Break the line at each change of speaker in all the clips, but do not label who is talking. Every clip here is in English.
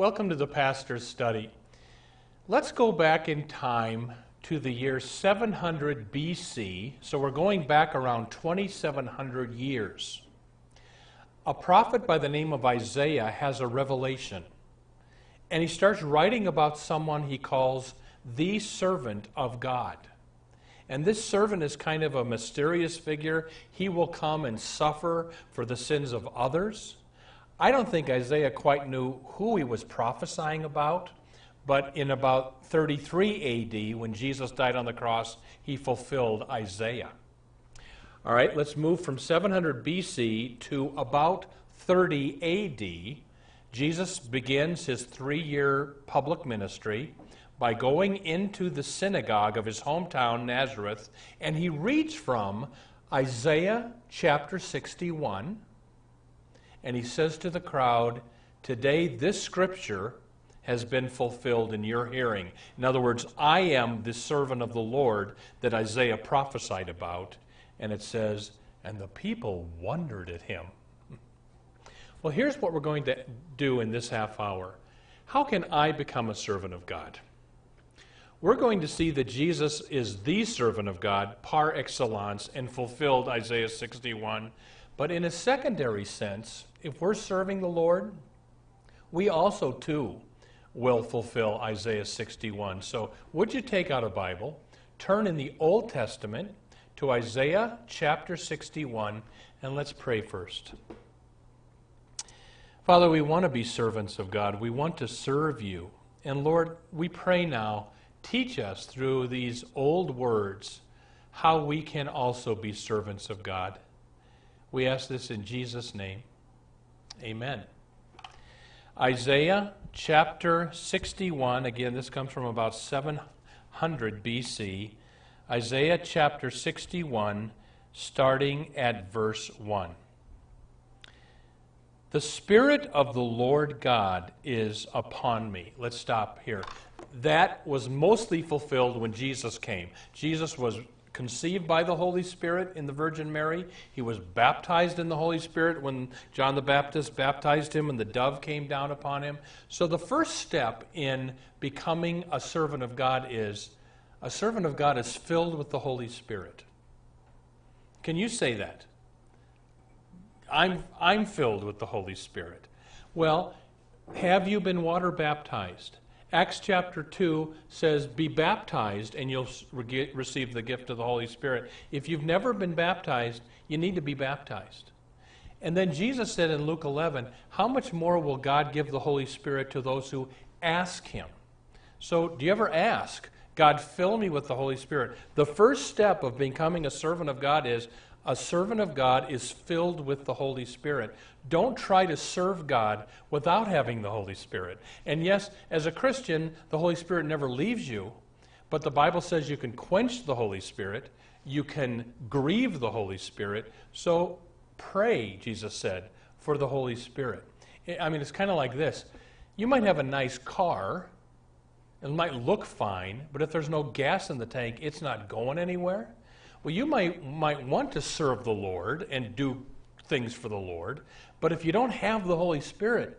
Welcome to the Pastor's Study. Let's go back in time to the year 700 BC, so we're going back around 2,700 years. A prophet by the name of Isaiah has a revelation, and he starts writing about someone he calls the servant of God. And this servant is kind of a mysterious figure. He will come and suffer for the sins of others. I don't think Isaiah quite knew who he was prophesying about, but in about 33 AD, when Jesus died on the cross, he fulfilled Isaiah. All right, let's move from 700 BC to about 30 AD. Jesus begins his three year public ministry by going into the synagogue of his hometown, Nazareth, and he reads from Isaiah chapter 61 and he says to the crowd, Today this scripture has been fulfilled in your hearing. In other words, I am the servant of the Lord that Isaiah prophesied about. And it says, And the people wondered at him. Well, here's what we're going to do in this half hour. How can I become a servant of God? We're going to see that Jesus is the servant of God par excellence and fulfilled Isaiah 61. But in a secondary sense, if we're serving the Lord, we also too will fulfill Isaiah 61. So, would you take out a Bible, turn in the Old Testament to Isaiah chapter 61, and let's pray first. Father, we want to be servants of God. We want to serve you. And Lord, we pray now, teach us through these old words how we can also be servants of God. We ask this in Jesus' name. Amen. Isaiah chapter 61, again, this comes from about 700 BC. Isaiah chapter 61, starting at verse 1. The Spirit of the Lord God is upon me. Let's stop here. That was mostly fulfilled when Jesus came. Jesus was conceived by the Holy Spirit in the Virgin Mary. He was baptized in the Holy Spirit when John the Baptist baptized him and the dove came down upon him. So, the first step in becoming a servant of God is a servant of God is filled with the Holy Spirit. Can you say that? I'm, I'm filled with the Holy Spirit. Well, have you been water baptized? Acts chapter 2 says, Be baptized and you'll receive the gift of the Holy Spirit. If you've never been baptized, you need to be baptized. And then Jesus said in Luke 11, How much more will God give the Holy Spirit to those who ask Him? So, do you ever ask, God, fill me with the Holy Spirit? The first step of becoming a servant of God is a servant of God is filled with the Holy Spirit. Don't try to serve God without having the Holy Spirit. And yes, as a Christian, the Holy Spirit never leaves you, but the Bible says you can quench the Holy Spirit, you can grieve the Holy Spirit. So pray, Jesus said, for the Holy Spirit. I mean, it's kind of like this you might have a nice car. It might look fine, but if there's no gas in the tank, it's not going anywhere. Well, you might, might want to serve the Lord and do things for the Lord, but if you don't have the Holy Spirit,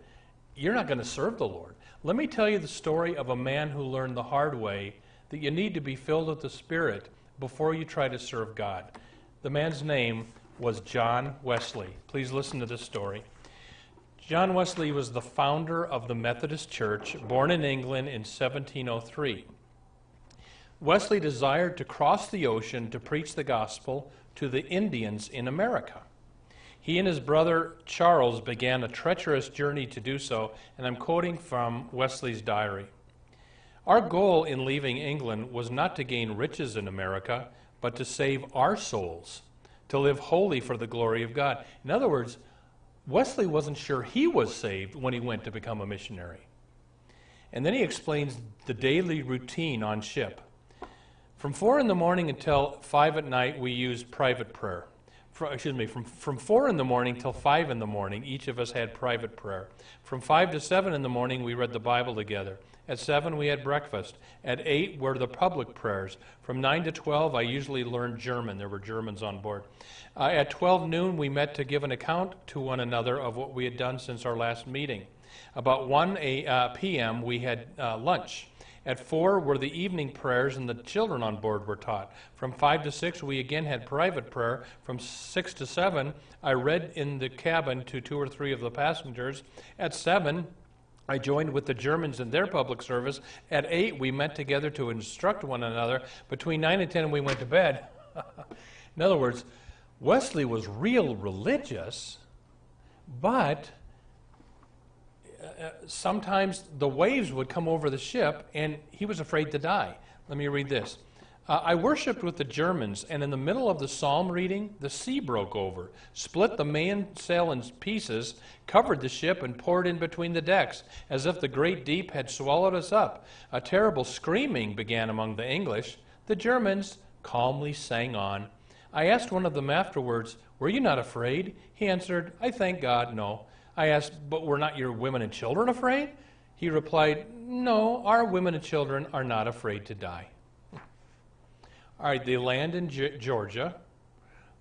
you're not going to serve the Lord. Let me tell you the story of a man who learned the hard way that you need to be filled with the Spirit before you try to serve God. The man's name was John Wesley. Please listen to this story. John Wesley was the founder of the Methodist Church, born in England in 1703. Wesley desired to cross the ocean to preach the gospel to the Indians in America. He and his brother Charles began a treacherous journey to do so, and I'm quoting from Wesley's diary. Our goal in leaving England was not to gain riches in America, but to save our souls, to live wholly for the glory of God. In other words, Wesley wasn't sure he was saved when he went to become a missionary. And then he explains the daily routine on ship. From 4 in the morning until 5 at night, we use private prayer. For, excuse me, from, from 4 in the morning till 5 in the morning, each of us had private prayer. From 5 to 7 in the morning, we read the Bible together. At 7, we had breakfast. At 8 were the public prayers. From 9 to 12, I usually learned German. There were Germans on board. Uh, at 12 noon, we met to give an account to one another of what we had done since our last meeting. About 1 a, uh, p.m., we had uh, lunch. At 4 were the evening prayers, and the children on board were taught. From 5 to 6, we again had private prayer. From 6 to 7, I read in the cabin to two or three of the passengers. At 7, I joined with the Germans in their public service. At 8, we met together to instruct one another. Between 9 and 10, we went to bed. in other words, Wesley was real religious, but sometimes the waves would come over the ship and he was afraid to die. Let me read this. Uh, I worshiped with the Germans, and in the middle of the psalm reading, the sea broke over, split the mainsail in pieces, covered the ship, and poured in between the decks, as if the great deep had swallowed us up. A terrible screaming began among the English. The Germans calmly sang on. I asked one of them afterwards, Were you not afraid? He answered, I thank God, no. I asked, But were not your women and children afraid? He replied, No, our women and children are not afraid to die. All right, they land in G- Georgia.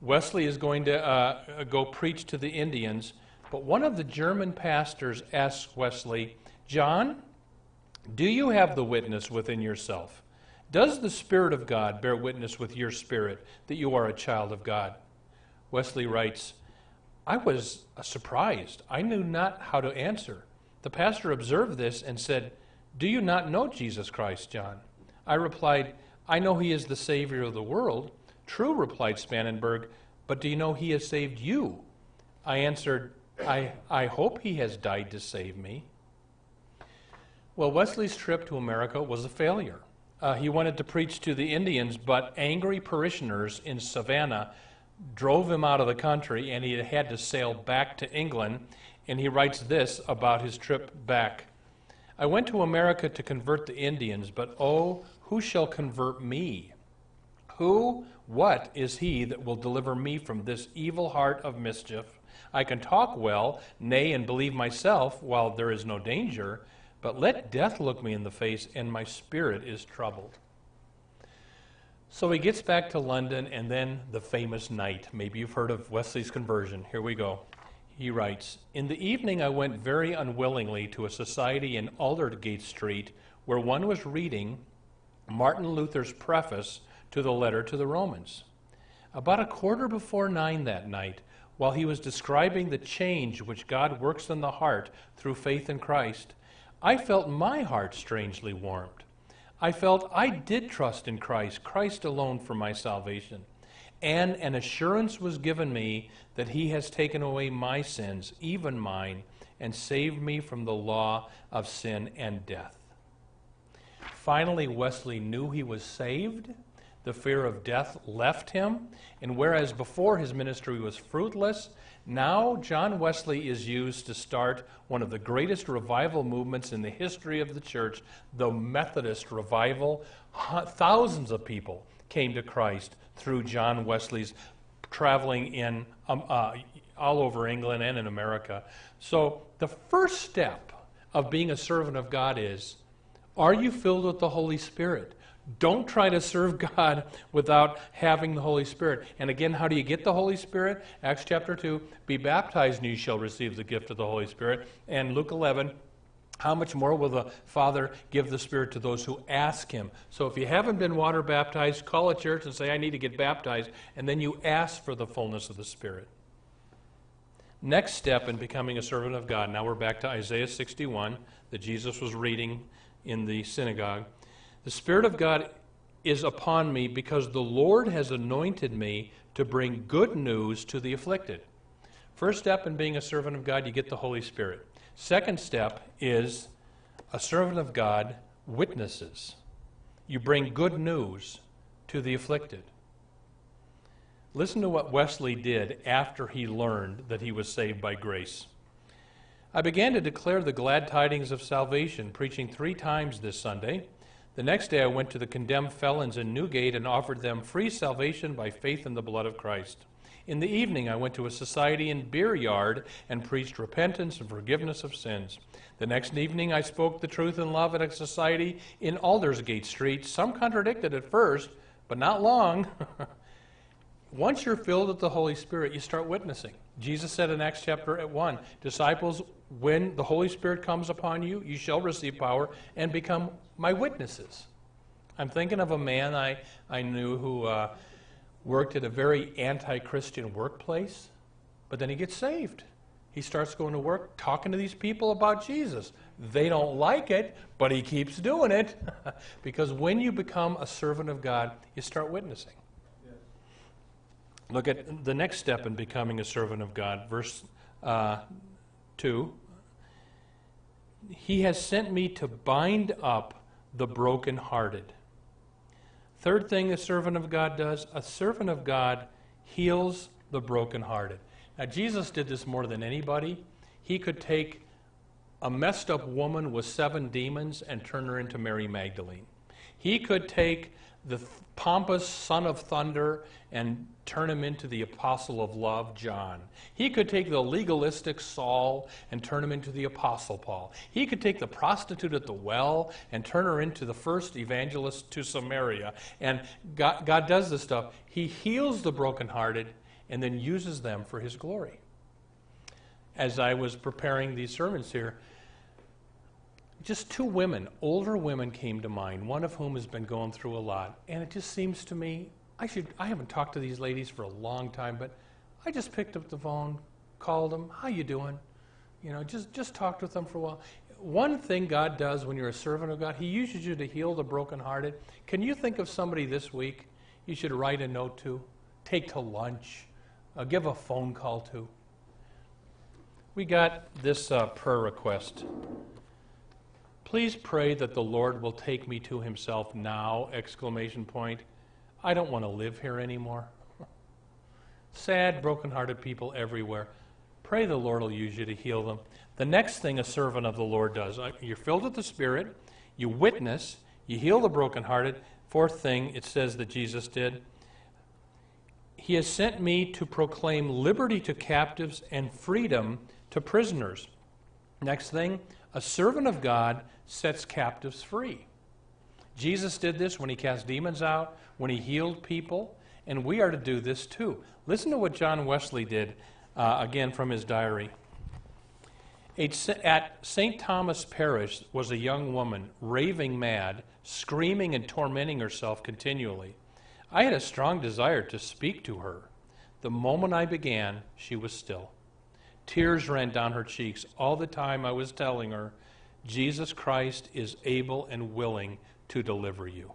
Wesley is going to uh, go preach to the Indians, but one of the German pastors asks Wesley, John, do you have the witness within yourself? Does the Spirit of God bear witness with your spirit that you are a child of God? Wesley writes, I was surprised. I knew not how to answer. The pastor observed this and said, Do you not know Jesus Christ, John? I replied, I know he is the Savior of the world. True, replied Spangenberg, but do you know he has saved you? I answered, I, I hope he has died to save me. Well, Wesley's trip to America was a failure. Uh, he wanted to preach to the Indians, but angry parishioners in Savannah drove him out of the country, and he had to sail back to England. And he writes this about his trip back I went to America to convert the Indians, but oh, who shall convert me? Who, what is he that will deliver me from this evil heart of mischief? I can talk well, nay, and believe myself, while there is no danger, but let death look me in the face, and my spirit is troubled. So he gets back to London, and then the famous night. Maybe you've heard of Wesley's conversion. Here we go. He writes In the evening, I went very unwillingly to a society in Aldersgate Street where one was reading Martin Luther's preface to the letter to the Romans. About a quarter before nine that night, while he was describing the change which God works in the heart through faith in Christ, I felt my heart strangely warmed. I felt I did trust in Christ, Christ alone for my salvation. And an assurance was given me that He has taken away my sins, even mine, and saved me from the law of sin and death. Finally, Wesley knew he was saved. The fear of death left him. And whereas before his ministry was fruitless, now, John Wesley is used to start one of the greatest revival movements in the history of the church, the Methodist revival. Thousands of people came to Christ through John Wesley's traveling in um, uh, all over England and in America. So, the first step of being a servant of God is are you filled with the Holy Spirit? Don't try to serve God without having the Holy Spirit. And again, how do you get the Holy Spirit? Acts chapter 2 Be baptized, and you shall receive the gift of the Holy Spirit. And Luke 11 how much more will the Father give the Spirit to those who ask Him? So if you haven't been water baptized, call a church and say, I need to get baptized, and then you ask for the fullness of the Spirit. Next step in becoming a servant of God. Now we're back to Isaiah 61 that Jesus was reading in the synagogue. The Spirit of God is upon me because the Lord has anointed me to bring good news to the afflicted. First step in being a servant of God, you get the Holy Spirit. Second step is a servant of God witnesses. You bring good news to the afflicted. Listen to what Wesley did after he learned that he was saved by grace. I began to declare the glad tidings of salvation, preaching three times this Sunday. The next day I went to the condemned felons in Newgate and offered them free salvation by faith in the blood of Christ. In the evening I went to a society in Beer Yard and preached repentance and forgiveness of sins. The next evening I spoke the truth in love at a society in Aldersgate Street. Some contradicted at first, but not long. Once you're filled with the Holy Spirit, you start witnessing. Jesus said in Acts chapter 1, disciples, when the Holy Spirit comes upon you, you shall receive power and become my witnesses. I'm thinking of a man I, I knew who uh, worked at a very anti Christian workplace, but then he gets saved. He starts going to work talking to these people about Jesus. They don't like it, but he keeps doing it because when you become a servant of God, you start witnessing. Look at the next step in becoming a servant of God. Verse uh, 2 He has sent me to bind up the brokenhearted. Third thing a servant of God does a servant of God heals the brokenhearted. Now, Jesus did this more than anybody. He could take a messed up woman with seven demons and turn her into Mary Magdalene. He could take the pompous son of thunder and turn him into the apostle of love, John. He could take the legalistic Saul and turn him into the apostle Paul. He could take the prostitute at the well and turn her into the first evangelist to Samaria. And God, God does this stuff. He heals the brokenhearted and then uses them for his glory. As I was preparing these sermons here, just two women, older women came to mind, one of whom has been going through a lot. And it just seems to me, I should I haven't talked to these ladies for a long time, but I just picked up the phone, called them, how you doing? You know, just just talked with them for a while. One thing God does when you're a servant of God, He uses you to heal the brokenhearted. Can you think of somebody this week you should write a note to, take to lunch, uh, give a phone call to? We got this uh, prayer request Please pray that the Lord will take me to himself now, exclamation point. I don't want to live here anymore. Sad, broken-hearted people everywhere. Pray the Lord will use you to heal them. The next thing a servant of the Lord does, uh, you're filled with the Spirit, you witness, you heal the brokenhearted. Fourth thing it says that Jesus did, He has sent me to proclaim liberty to captives and freedom to prisoners. Next thing, a servant of God sets captives free. Jesus did this when he cast demons out, when he healed people, and we are to do this too. Listen to what John Wesley did, uh, again from his diary. At St. Thomas Parish was a young woman, raving mad, screaming and tormenting herself continually. I had a strong desire to speak to her. The moment I began, she was still. Tears ran down her cheeks all the time I was telling her, Jesus Christ is able and willing to deliver you.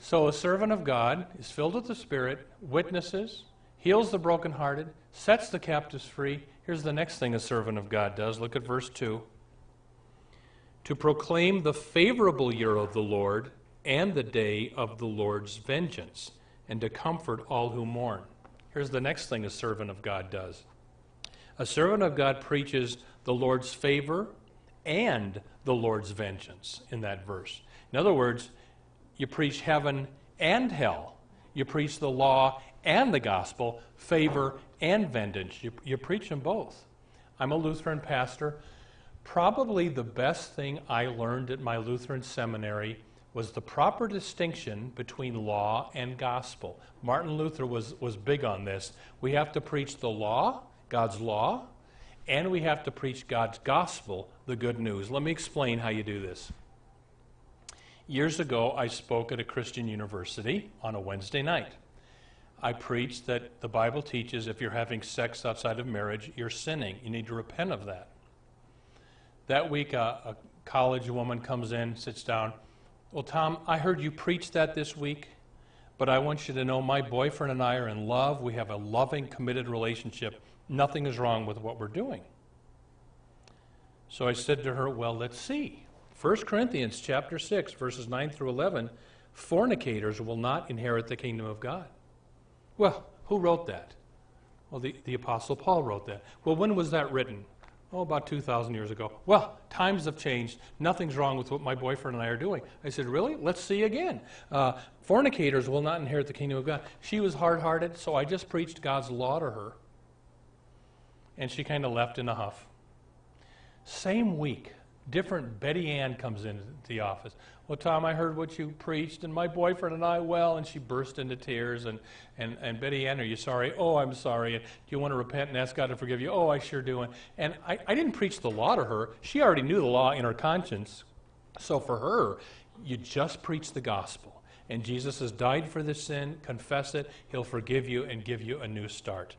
So, a servant of God is filled with the Spirit, witnesses, heals the brokenhearted, sets the captives free. Here's the next thing a servant of God does. Look at verse 2. To proclaim the favorable year of the Lord and the day of the Lord's vengeance, and to comfort all who mourn. Here's the next thing a servant of God does a servant of God preaches the Lord's favor and the Lord's vengeance in that verse. In other words, you preach heaven and hell. You preach the law and the gospel, favor and vengeance. You, you preach them both. I'm a Lutheran pastor. Probably the best thing I learned at my Lutheran seminary was the proper distinction between law and gospel. Martin Luther was, was big on this. We have to preach the law, God's law, and we have to preach God's gospel, the good news. Let me explain how you do this. Years ago, I spoke at a Christian university on a Wednesday night. I preached that the Bible teaches if you're having sex outside of marriage, you're sinning. You need to repent of that. That week, a, a college woman comes in, sits down, well, Tom, I heard you preach that this week, but I want you to know my boyfriend and I are in love. We have a loving, committed relationship. Nothing is wrong with what we're doing. So I said to her, Well, let's see. 1 Corinthians chapter 6, verses 9 through 11. fornicators will not inherit the kingdom of God. Well, who wrote that? Well, the, the Apostle Paul wrote that. Well, when was that written? Oh, about 2,000 years ago. Well, times have changed. Nothing's wrong with what my boyfriend and I are doing. I said, Really? Let's see again. Uh, fornicators will not inherit the kingdom of God. She was hard hearted, so I just preached God's law to her. And she kind of left in a huff. Same week, different Betty Ann comes into the office. Well, Tom, I heard what you preached, and my boyfriend and I, well, and she burst into tears. And, and, and Betty Ann, are you sorry? Oh, I'm sorry. And do you want to repent and ask God to forgive you? Oh, I sure do. And, I, I didn't preach the law to her. She already knew the law in her conscience. So for her, you just preach the gospel. And Jesus has died for this sin. Confess it. He'll forgive you and give you a new start.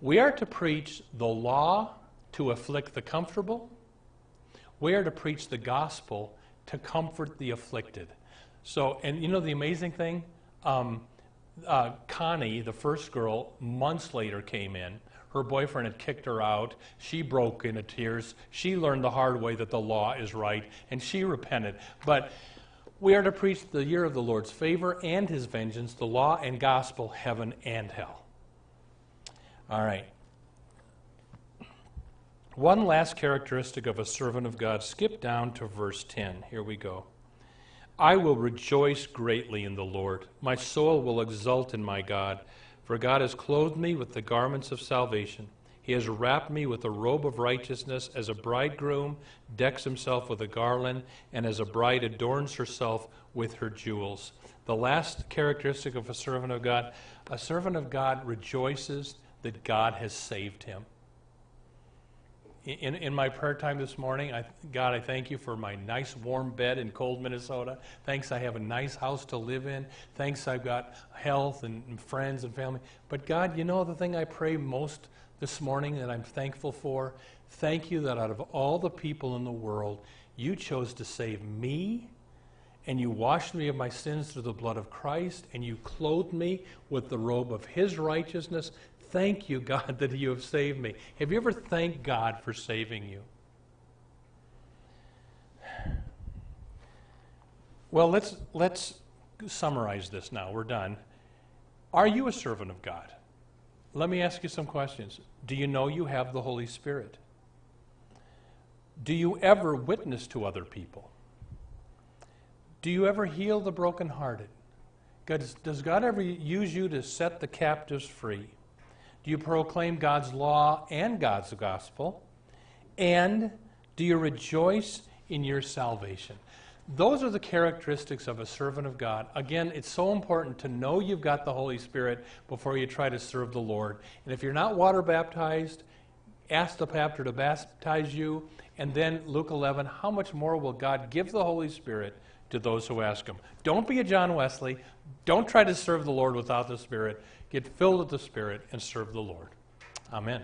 We are to preach the law to afflict the comfortable. We are to preach the gospel to comfort the afflicted. So, and you know the amazing thing? Um, uh, Connie, the first girl, months later came in. Her boyfriend had kicked her out. She broke into tears. She learned the hard way that the law is right, and she repented. But we are to preach the year of the Lord's favor and his vengeance, the law and gospel, heaven and hell. All right. One last characteristic of a servant of God. Skip down to verse 10. Here we go. I will rejoice greatly in the Lord. My soul will exult in my God, for God has clothed me with the garments of salvation. He has wrapped me with a robe of righteousness, as a bridegroom decks himself with a garland, and as a bride adorns herself with her jewels. The last characteristic of a servant of God a servant of God rejoices that God has saved him in, in my prayer time this morning, I, God, I thank you for my nice warm bed in cold Minnesota. Thanks, I have a nice house to live in. Thanks, I've got health and, and friends and family. But God, you know the thing I pray most this morning that I'm thankful for? Thank you that out of all the people in the world, you chose to save me and you washed me of my sins through the blood of Christ, and you clothed me with the robe of his righteousness. Thank you, God, that you have saved me. Have you ever thanked God for saving you? Well, let's, let's summarize this now. We're done. Are you a servant of God? Let me ask you some questions. Do you know you have the Holy Spirit? Do you ever witness to other people? Do you ever heal the brokenhearted? God, does God ever use you to set the captives free? Do you proclaim God's law and God's gospel? And do you rejoice in your salvation? Those are the characteristics of a servant of God. Again, it's so important to know you've got the Holy Spirit before you try to serve the Lord. And if you're not water baptized, ask the pastor to baptize you. And then, Luke 11, how much more will God give the Holy Spirit to those who ask Him? Don't be a John Wesley. Don't try to serve the Lord without the Spirit. Get filled with the Spirit and serve the Lord. Amen.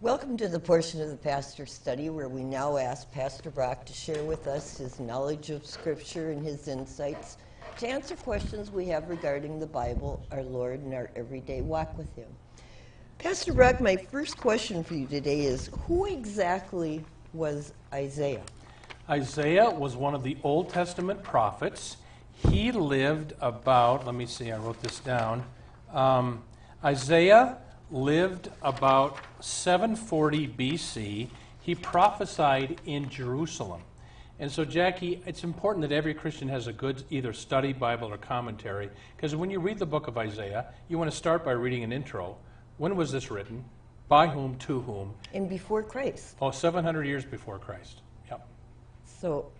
Welcome to the portion of the pastor study where we now ask Pastor Brock to share with us his knowledge of Scripture and his insights to answer questions we have regarding the Bible, our Lord, and our everyday walk with Him. Pastor Brock, my first question for you today is Who exactly was Isaiah?
Isaiah was one of the Old Testament prophets. He lived about, let me see, I wrote this down. Um, Isaiah lived about 740 BC. He prophesied in Jerusalem. And so, Jackie, it's important that every Christian has a good either study Bible or commentary, because when you read the book of Isaiah, you want to start by reading an intro. When was this written? By whom? To whom?
And before Christ.
Oh, 700 years before Christ. Yep.
So,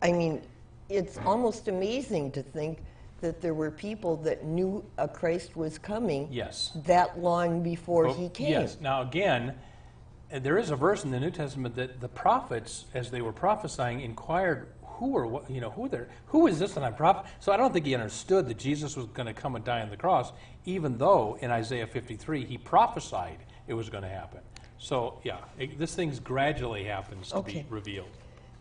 I mean, it's almost amazing to think that there were people that knew a Christ was coming
yes.
that long before he came.
Yes. Now, again, there is a verse in the New Testament that the prophets, as they were prophesying, inquired who what, you know, who there, who is this that I'm prophet? So I don't think he understood that Jesus was going to come and die on the cross, even though in Isaiah 53 he prophesied it was going to happen. So yeah, it, this thing gradually happens to
Okay.
be revealed.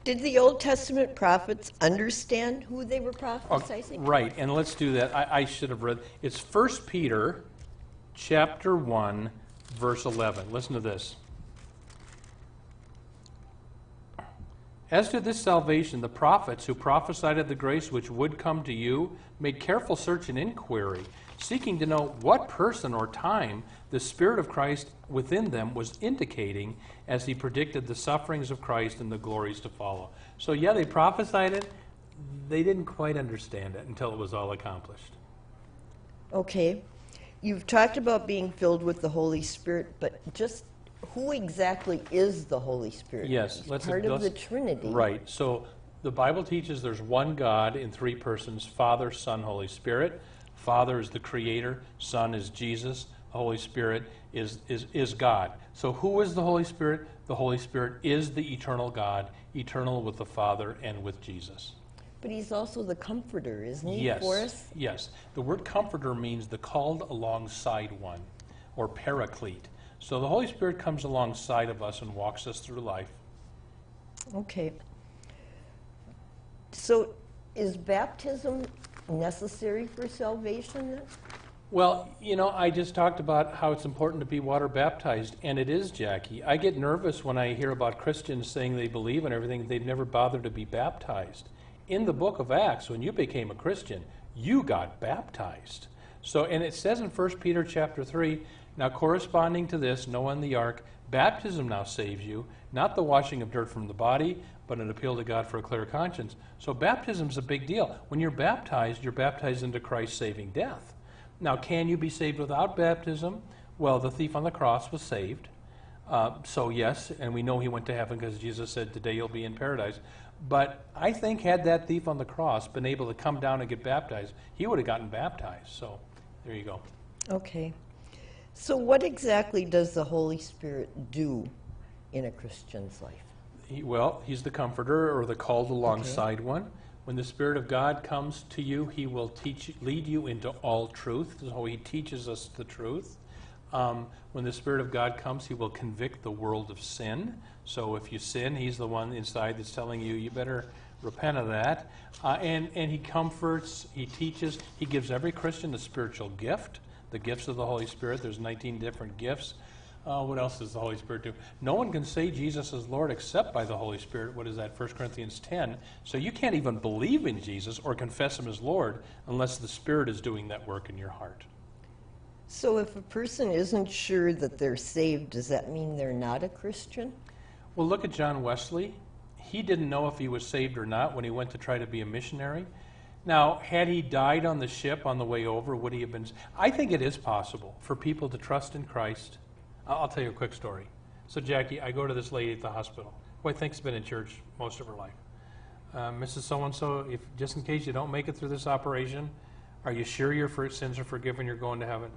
Did the Old Testament prophets understand who they were prophesying?
Uh, right, and let's do that. I, I should have read. It's 1 Peter chapter 1, verse 11. Listen to this. As to this salvation, the prophets who prophesied of the grace which would come to you made careful search and inquiry, seeking to know what person or time the Spirit of Christ within them was indicating as he predicted the sufferings of Christ and the glories to follow. So, yeah, they prophesied it. They didn't quite understand it until it was all accomplished.
Okay. You've talked about being filled with the Holy Spirit, but just who exactly is the Holy Spirit?
Yes,
It's
let's-
part of the Trinity.
Right. So the Bible teaches there's one God in three persons Father, Son, Holy Spirit. Father is the Creator, Son is Jesus, Holy Spirit is, is, is God. So who is the Holy Spirit? The Holy Spirit is the eternal God, eternal with the Father and with Jesus.
But he's also the comforter, isn't he,
Yes.
for us?
Yes. The word comforter means the called alongside one, or paraclete. So the Holy Spirit comes alongside of us and walks us through life.
Okay. So is baptism necessary for salvation then?
Well, you know, I just talked about how it's important to be water baptized, and it is, Jackie. I get nervous when I hear about Christians saying they believe in everything, they've never bothered to be baptized. In the book of Acts, when you became a Christian, you got baptized. So, and it says in 1 Peter chapter 3, now corresponding to this, Noah and the ark, baptism now saves you, not the washing of dirt from the body, but an appeal to God for a clear conscience. So baptism's a big deal. When you're baptized, you're baptized into Christ's saving death. Now, can you be saved without baptism? Well, the thief on the cross was saved. Uh, so, yes, and we know he went to heaven because Jesus said, Today you'll be in paradise. But I think, had that thief on the cross been able to come down and get baptized, he would have gotten baptized. So, there you go.
Okay. So what exactly does the Holy Spirit do in a Christian's life?
He, well, he's the comforter or the called alongside one. When the Spirit of God comes to you, he will teach, lead you into all truth. So he teaches us the truth. Um, when the Spirit of God comes, he will convict the world of sin. So if you sin, he's the one inside that's telling you, you better repent of that. Uh, and, and he comforts, he teaches, he gives every Christian a spiritual gift, the gifts of the Holy Spirit. There's 19 different gifts. Uh, what else does the Holy Spirit do? No one can say Jesus is Lord except by the Holy Spirit. What is that? 1 Corinthians 10. So you can't even believe in Jesus or confess him as Lord unless the Spirit is doing that work in your heart.
So if a person isn't sure that they're saved, does that mean they're not a Christian?
Well, look at John Wesley. He didn't know if he was saved or not when he went to try to be a missionary. Now, had he died on the ship on the way over, would he have been? I think it is possible for people to trust in Christ. I'll tell you a quick story. So, Jackie, I go to this lady at the hospital who I think's been in church most of her life. Uh, Mrs. So and so, if just in case you don't make it through this operation, are you sure your sins are forgiven? You're going to heaven?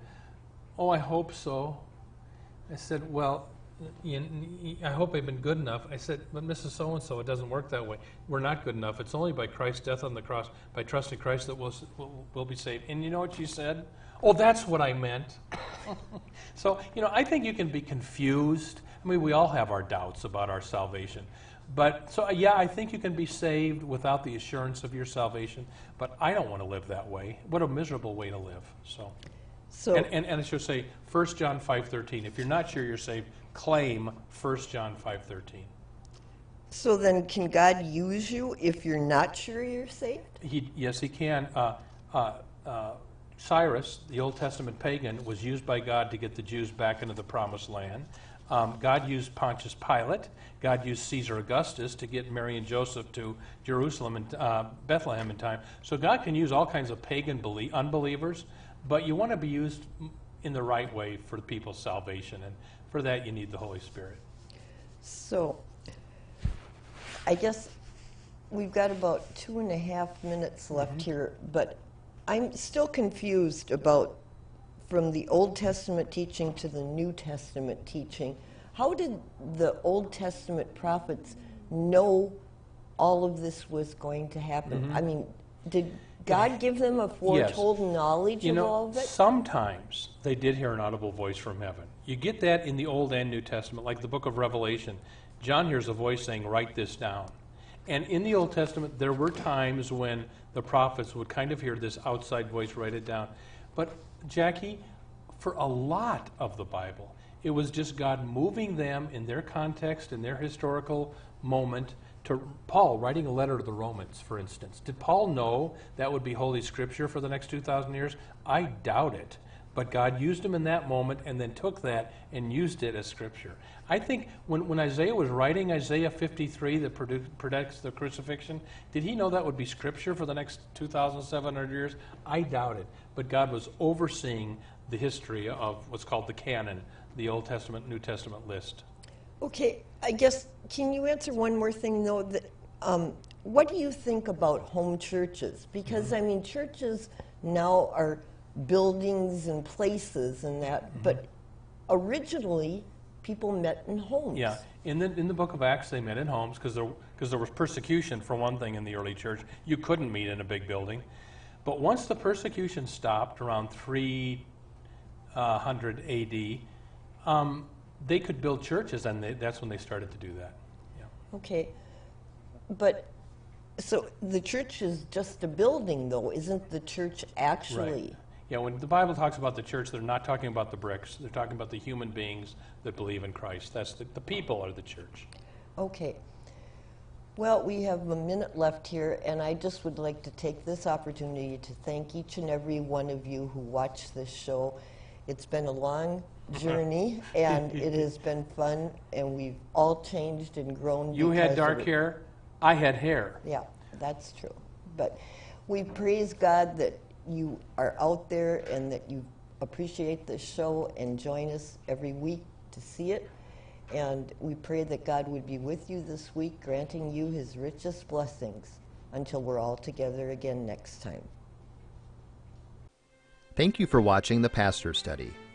Oh, I hope so. I said, Well, I hope I've been good enough. I said, But Mrs. So and so, it doesn't work that way. We're not good enough. It's only by Christ's death on the cross, by trusting Christ, that we'll, we'll, we'll be saved. And you know what she said? Oh, that's what I meant. so, you know, I think you can be confused. I mean, we all have our doubts about our salvation. But, so uh, yeah, I think you can be saved without the assurance of your salvation, but I don't want to live that way. What a miserable way to live. So.
So
And, and, and it should say 1 John 5.13. If you're not sure you're saved, claim 1 John 5.13.
so then can God use you if you're not sure you're saved?
He, yes, he can. Uh, uh, uh, Cyrus, the Old Testament pagan, was used by God to get the Jews back into the promised land. Um, God used Pontius Pilate. God used Caesar Augustus to get Mary and Joseph to Jerusalem and uh, Bethlehem in time. So God can use all kinds of pagan belie- unbelievers, but you want to be used in the right way for the people's salvation, and for that you need the Holy Spirit.
So I guess we've got about two and a half minutes left
Mm-hmm.
here, but I'm still confused about from the Old Testament teaching to the New Testament teaching. How did the Old Testament prophets know all of this was going to happen?
Mm-hmm.
I mean, did God give them a foretold knowledge
You
of
know,
all of it?
sometimes they did hear an audible voice from heaven. You get that in the Old and New Testament, like the book of Revelation. John hears a voice saying, Write this down. And in the Old Testament, there were times when the prophets would kind of hear this outside voice, write it down. But, Jackie, for a lot of the Bible, it was just God moving them in their context, in their historical moment, to Paul writing a letter to the Romans, for instance. Did Paul know that would be Holy Scripture for the next 2,000 years? I doubt it. But God used him in that moment and then took that and used it as Scripture. I think when, when Isaiah was writing Isaiah 53 that predicts the crucifixion, did he know that would be Scripture for the next 2,700 years? I doubt it. But God was overseeing the history of what's called the canon, the Old Testament, New Testament list.
Okay, I guess, can you answer one more thing, though? That, um, what do you think about home churches? Because, I mean, churches now are buildings and places and that, but originally, people met in homes.
Yeah, in the, in the book of Acts, they met in homes because there, cause there was persecution, for one thing, in the early church. You couldn't meet in a big building. But once the persecution stopped around 300 AD, um, they could build churches, and they, that's when they started to do that. Yeah.
Okay, but, so the church is just a building, though, isn't the church actually? Right.
Yeah, when the Bible talks about the church, they're not talking about the bricks. They're talking about the human beings that believe in Christ. That's the, the people are the church.
Okay. Well, we have a minute left here, and I just would like to take this opportunity to thank each and every one of you who watched this show. It's been a long journey, and it has been fun, and we've all changed and grown.
You
because
had
of
dark
it.
hair. I had hair.
Yeah, that's true. But we praise God that you are out there and that you appreciate this show and join us every week to see it. And we pray that God would be with you this week, granting you his richest blessings until we're all together again next time.
Thank you for watching the Pastor Study.